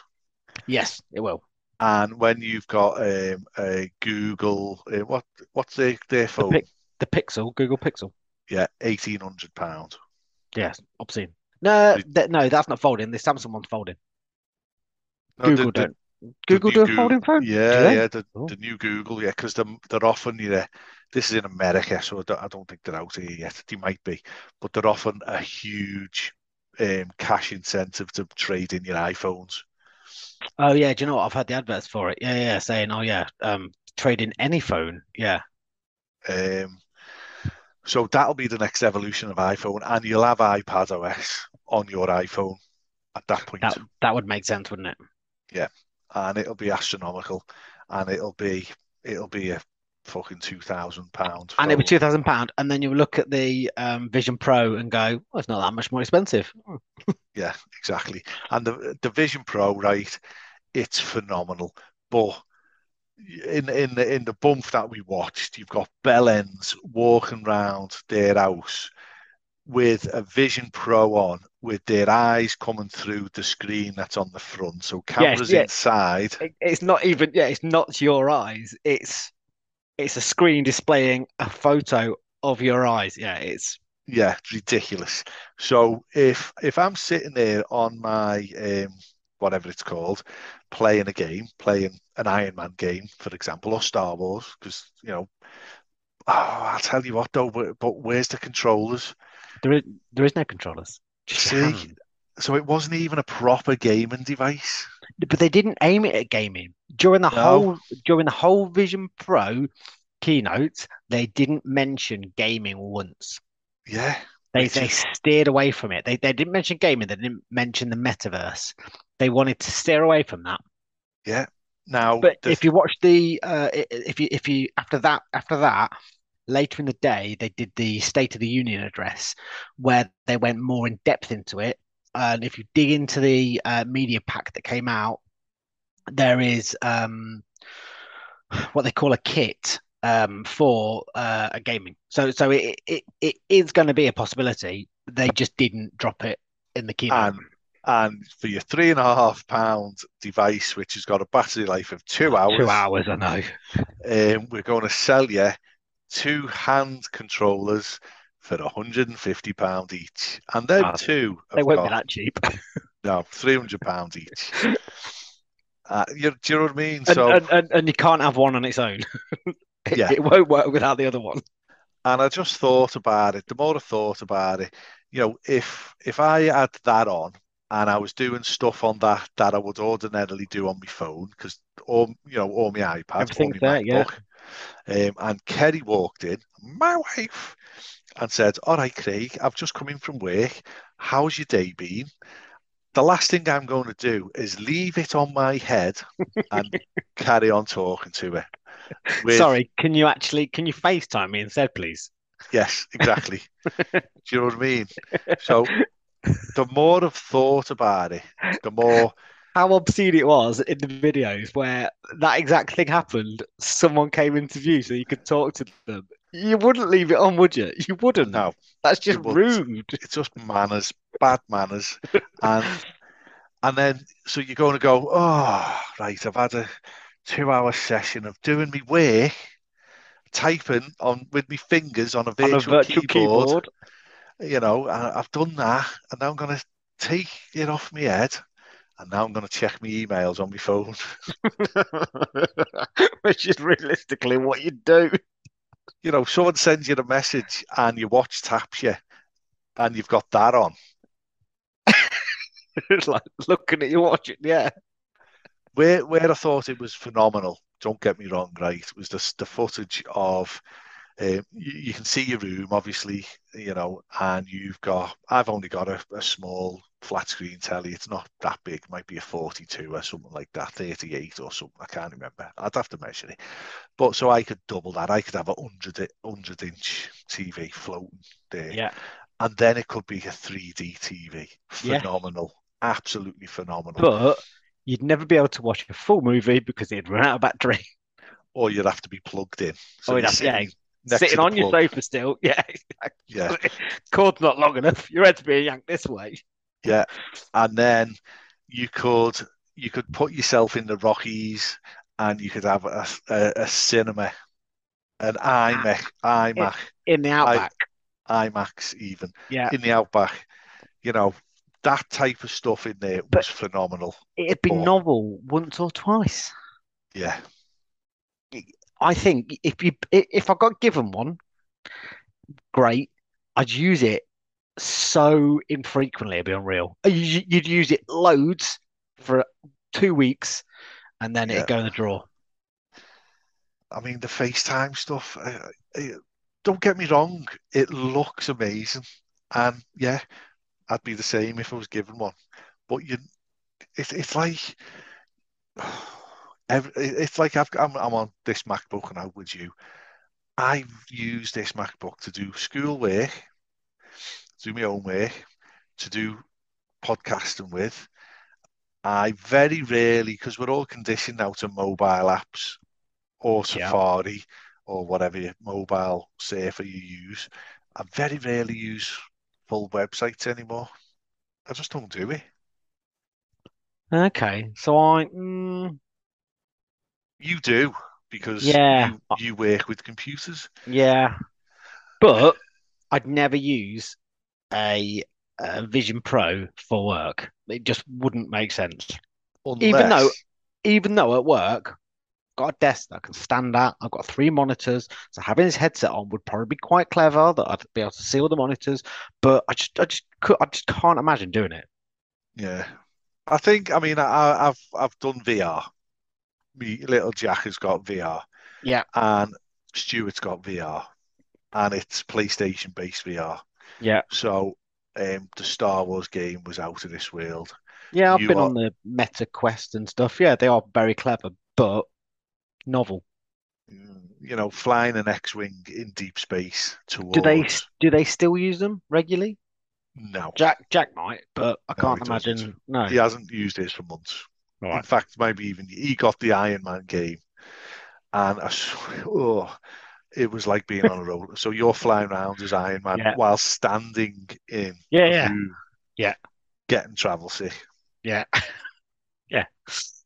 Yes, it will. And when you've got um, a Google, uh, what what's their their The, phone? pic- the Pixel, Google Pixel. Yeah, eighteen hundred pound. Yes, obscene. No, th- no, that's not folding. The Samsung one's folding. No, Google the- don't. Google do a folding phone? Yeah, yeah, the, Oh. the new Google, yeah, because they're, they're offering you the, this is in America, so I don't, I don't think they're out here yet. They might be, but they're often a huge um, cash incentive to trade in your iPhones. Oh yeah, do you know what? I've had the adverts for it. Yeah, yeah, saying, oh yeah, um, trade in any phone. Yeah. Um, so that'll be the next evolution of iPhone, and you'll have iPad OS on your iPhone at that point, That that would make sense, wouldn't it? Yeah, and it'll be astronomical, and it'll be it'll be a fucking two thousand pound. and it was two thousand pound, and then you look at the um, Vision Pro and go, "Well, it's not that much more expensive." Yeah, exactly. And the the Vision Pro, right? It's phenomenal, but in in the in the bump that we watched, you've got bellends walking around their house with a Vision Pro on, with their eyes coming through the screen that's on the front. So cameras yeah. inside. It- It's not even, yeah, it's not your eyes. It's it's a screen displaying a photo of your eyes. Yeah, it's Yeah, ridiculous. So if if I'm sitting there on my um, whatever it's called, playing a game, playing an Iron Man game, for example, or Star Wars, because you know, oh, I'll tell you what though, but, but where's the controllers? there is there is no controllers. Just See, so it wasn't even a proper gaming device. But they didn't aim it at gaming during the No. whole during the whole Vision Pro keynote. They didn't mention gaming once. Yeah, They they steered away from it. They they didn't mention gaming. They didn't mention the metaverse. They wanted to steer away from that. yeah. Now, But if you watch the uh, if you if you after that after that later in the day they did the State of the Union address where they went more in depth into it. And if you dig into the uh, media pack that came out, there is um, what they call a kit um, for uh, a gaming. So so it it, it is going to be a possibility. They just didn't drop it in the keynote. and and for your three and a half pound device, which has got a battery life of two hours, Two hours, I know. um, we're going to sell you two hand controllers for 150 pound each, and them Ah, two They won't be that cheap. no 300 pound each. Uh, you, do you know what I mean? And, So, and, and, and you can't have one on its own. It, Yeah. it won't work without the other one. and I just thought about it. The more I thought about it, you know, if if I had that on and I was doing stuff on that that I would ordinarily do on my phone, because or you know, or my iPad, or my there, yeah. MacBook, um, and Kerry walked in, my wife, and said, "All right, Craig, I've just come in from work. How's your day been?" The last thing I'm going to do is leave it on my head and carry on talking to her. With- Sorry, can you actually can you FaceTime me instead, please? Yes, exactly. Do you know what I mean? So the more I've thought about it, the more How obscene it was in the videos where that exact thing happened. Someone came into view so you could talk to them. You wouldn't leave it on, would you? You wouldn't. no, That's just rude. it's just manners, bad manners, and and then so you're going to go, oh, right, I've had a two-hour session of doing me work, typing on with my fingers on a On virtual, a virtual keyboard, keyboard. you know, I've done that, and now I'm going to take it off my head, and now I'm going to check my emails on my phone. Which is realistically what you do. You know, someone sends you a message and your watch taps you and you've got that on. Like looking at you watching, yeah. Where where I thought it was phenomenal, don't get me wrong, right, was just the footage of um, you, you can see your room, obviously, you know, and you've got, I've only got a, a small flat screen telly. It's not that big, It might be a 42 or something like that, 38 or something. I can't remember. I'd have to measure it. But so I could double that. I could have a 100, 100 inch TV floating there. Yeah. and then it could be a 3D TV. Yeah. Phenomenal, absolutely phenomenal. But you'd never be able to watch a full movie because it'd run out of battery. or you'd have to be plugged in. So Oh, that's- yeah, Sitting on your sofa still. Yeah. Yeah, Cord's not long enough. Your head's being yanked this way. Yeah, and then you could you could put yourself in the Rockies, and you could have a, a, a cinema, an iMac, iMac, In the outback. IMAX even yeah. in the outback. You know that type of stuff in there But- was phenomenal. It'd be Oh. novel once or twice. Yeah, I think if you if I got given one, great. I'd use it so infrequently, it'd be unreal. Uh, You- You'd use it loads for two weeks, and then Yeah. it'd go in the drawer. I mean the FaceTime stuff. Uh, uh, don't get me wrong, it looks amazing, and yeah, I'd be the same if I was given one. But you, it's it's like Every, it's like I've, I'm, I'm on this MacBook and out with you. I've used this MacBook to do schoolwork, to do my own work, to do podcasting with. I very rarely, because we're all conditioned now to mobile apps or Yeah. Safari or whatever mobile surfer you use. I very rarely use full websites anymore. I just don't do it. Okay, so I mm, You do because Yeah. you, you work with computers. yeah, but I'd never use a, a Vision Pro for work. It just wouldn't make sense. Even though- Even though at work, I've got a desk that I can stand at. I've got three monitors, so having this headset on would probably be quite clever. That I'd be able to see all the monitors, but I just, I just, could, I just can't imagine doing it. yeah, I think. I mean, I, I've I've done VR. Me little Jack has got VR, Yeah, and Stuart's got VR, and it's PlayStation based VR. Yeah, So, um, the Star Wars game was out of this world. yeah. I've You been are- on the Meta Quest and stuff. Yeah, they are very clever, but novel. You know, flying an X-wing in deep space towards. Do they do they still use them regularly? No, Jack Jack might, but I can't doesn't. imagine. No. he hasn't used this for months. In fact, maybe even he got the Iron Man game, and I, oh, it was like being on a roller. So you're flying around as Iron Man Yeah. while standing in Yeah, yeah, Yeah. getting travel sick. yeah, yeah.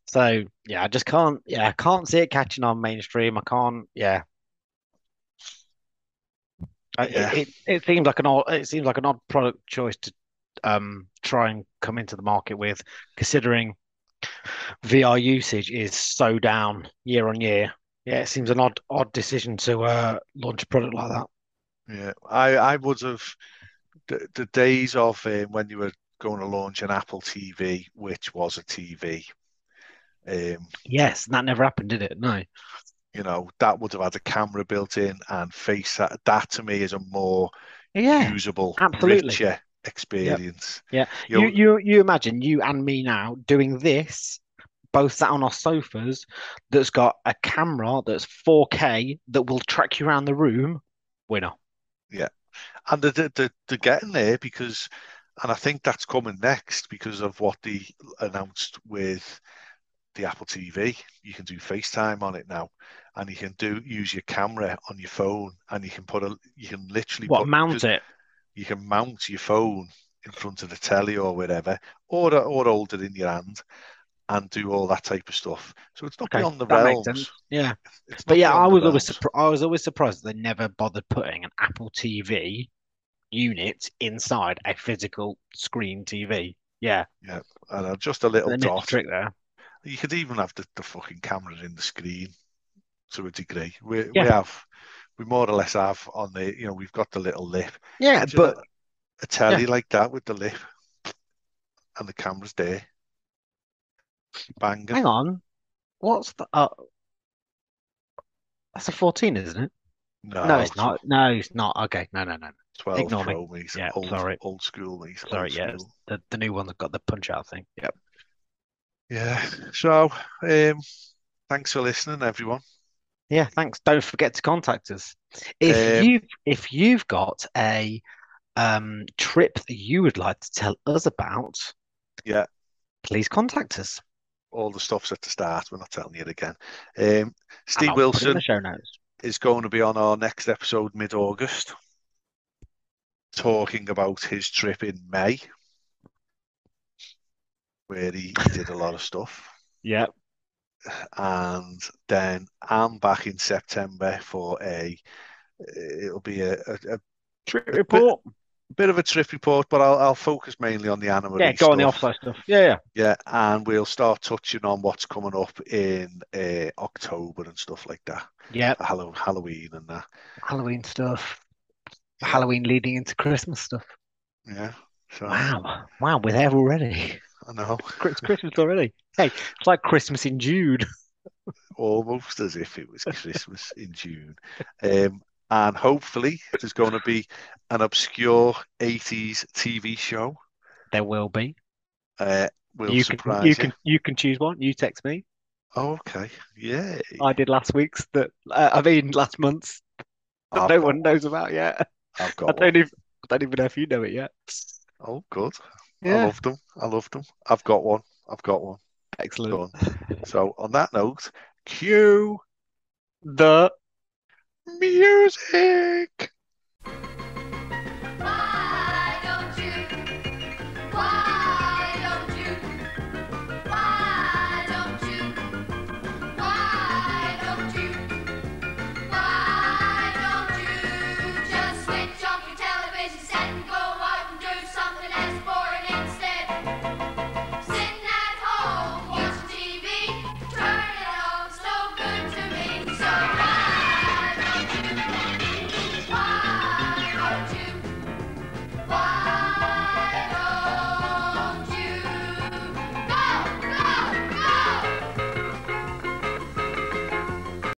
So yeah, I just can't. Yeah, I can't see it catching on mainstream. I can't. Yeah. I- it- It, it seems like an odd it seems like an odd product choice to um try and come into the market with, considering VR usage is so down year on year. Yeah, it seems an odd odd decision to uh launch a product like that. Yeah, I I would have the, the days of um, when you were going to launch an Apple TV, which was a TV. Um, Yes, that never happened, did it? No. you know, that would have had a camera built in and face that. That to me is a more Yeah, usable, absolutely. richer experience. Yeah. You'll- You you you imagine you and me now doing this, both sat on our sofas, that's got a camera that's 4K that will track you around the room. Winner. Yeah. And they're, they're, they're getting there because, and I think that's coming next because of what they announced with the Apple TV. You can do FaceTime on it now, and you can do use your camera on your phone, and you can put a you can literally What put, mount it? you can mount your phone in front of the telly or whatever, or or hold it in your hand, and do all that type of stuff. So it's not Okay, beyond the realms. Yeah. But yeah, I was always surpri- I was always surprised they never bothered putting an Apple TV unit inside a physical screen TV. Yeah, yeah, and uh, just a little dot. trick there. You could even have the, the fucking camera in the screen to a degree. We we have we more or less have on the you know we've got the little lip. Yeah, but a, a telly like that with the lip and the camera's there. Banging. hang on. What's the uh, that's a 14, isn't it? No, No, it's not. No, it's not. Okay, no, no, no. 12 Ignore me. Yeah, old, sorry. old school, mate. Sorry, old yeah, the the new one that got the punch out thing. Yep. Yeah. So, um, thanks for listening, everyone. Yeah, thanks. Don't forget to contact us. If Um, you if you've got a um trip that you would like to tell us about, Yeah. please contact us. All the stuff's at the start. We're not telling you it again. Um, Steve I'll put it in Wilson show notes. is going to be on our next episode mid August, talking about his trip in May, where he, he did a lot of stuff. Yeah. And then I'm back in September for a, it'll be a, a, a Trip report. bit of a trip report, but I'll, I'll focus mainly on the anime Yeah, go on the stuff. offside stuff. Yeah, yeah. Yeah, and we'll start touching on what's coming up in uh, October and stuff like that. Yeah. Halloween and that. Halloween stuff. Halloween leading into Christmas stuff. Yeah. So Wow. Wow, we're there already. I know. It's Christmas already. Hey, it's like Christmas in June. almost as if it was Christmas in June. Um, and hopefully there's going to be an obscure 80s TV show. There will be. Uh, we'll you surprise can you can you can choose one. You text me. Oh, okay. Yeah. I did last week's that uh, I mean last month's that I've no one knows about yet. I've got one. don't even I don't even know if you know it yet. Oh, good. I love them. I love them. I've got one. I've got one. excellent. Done. So on that note, cue The music.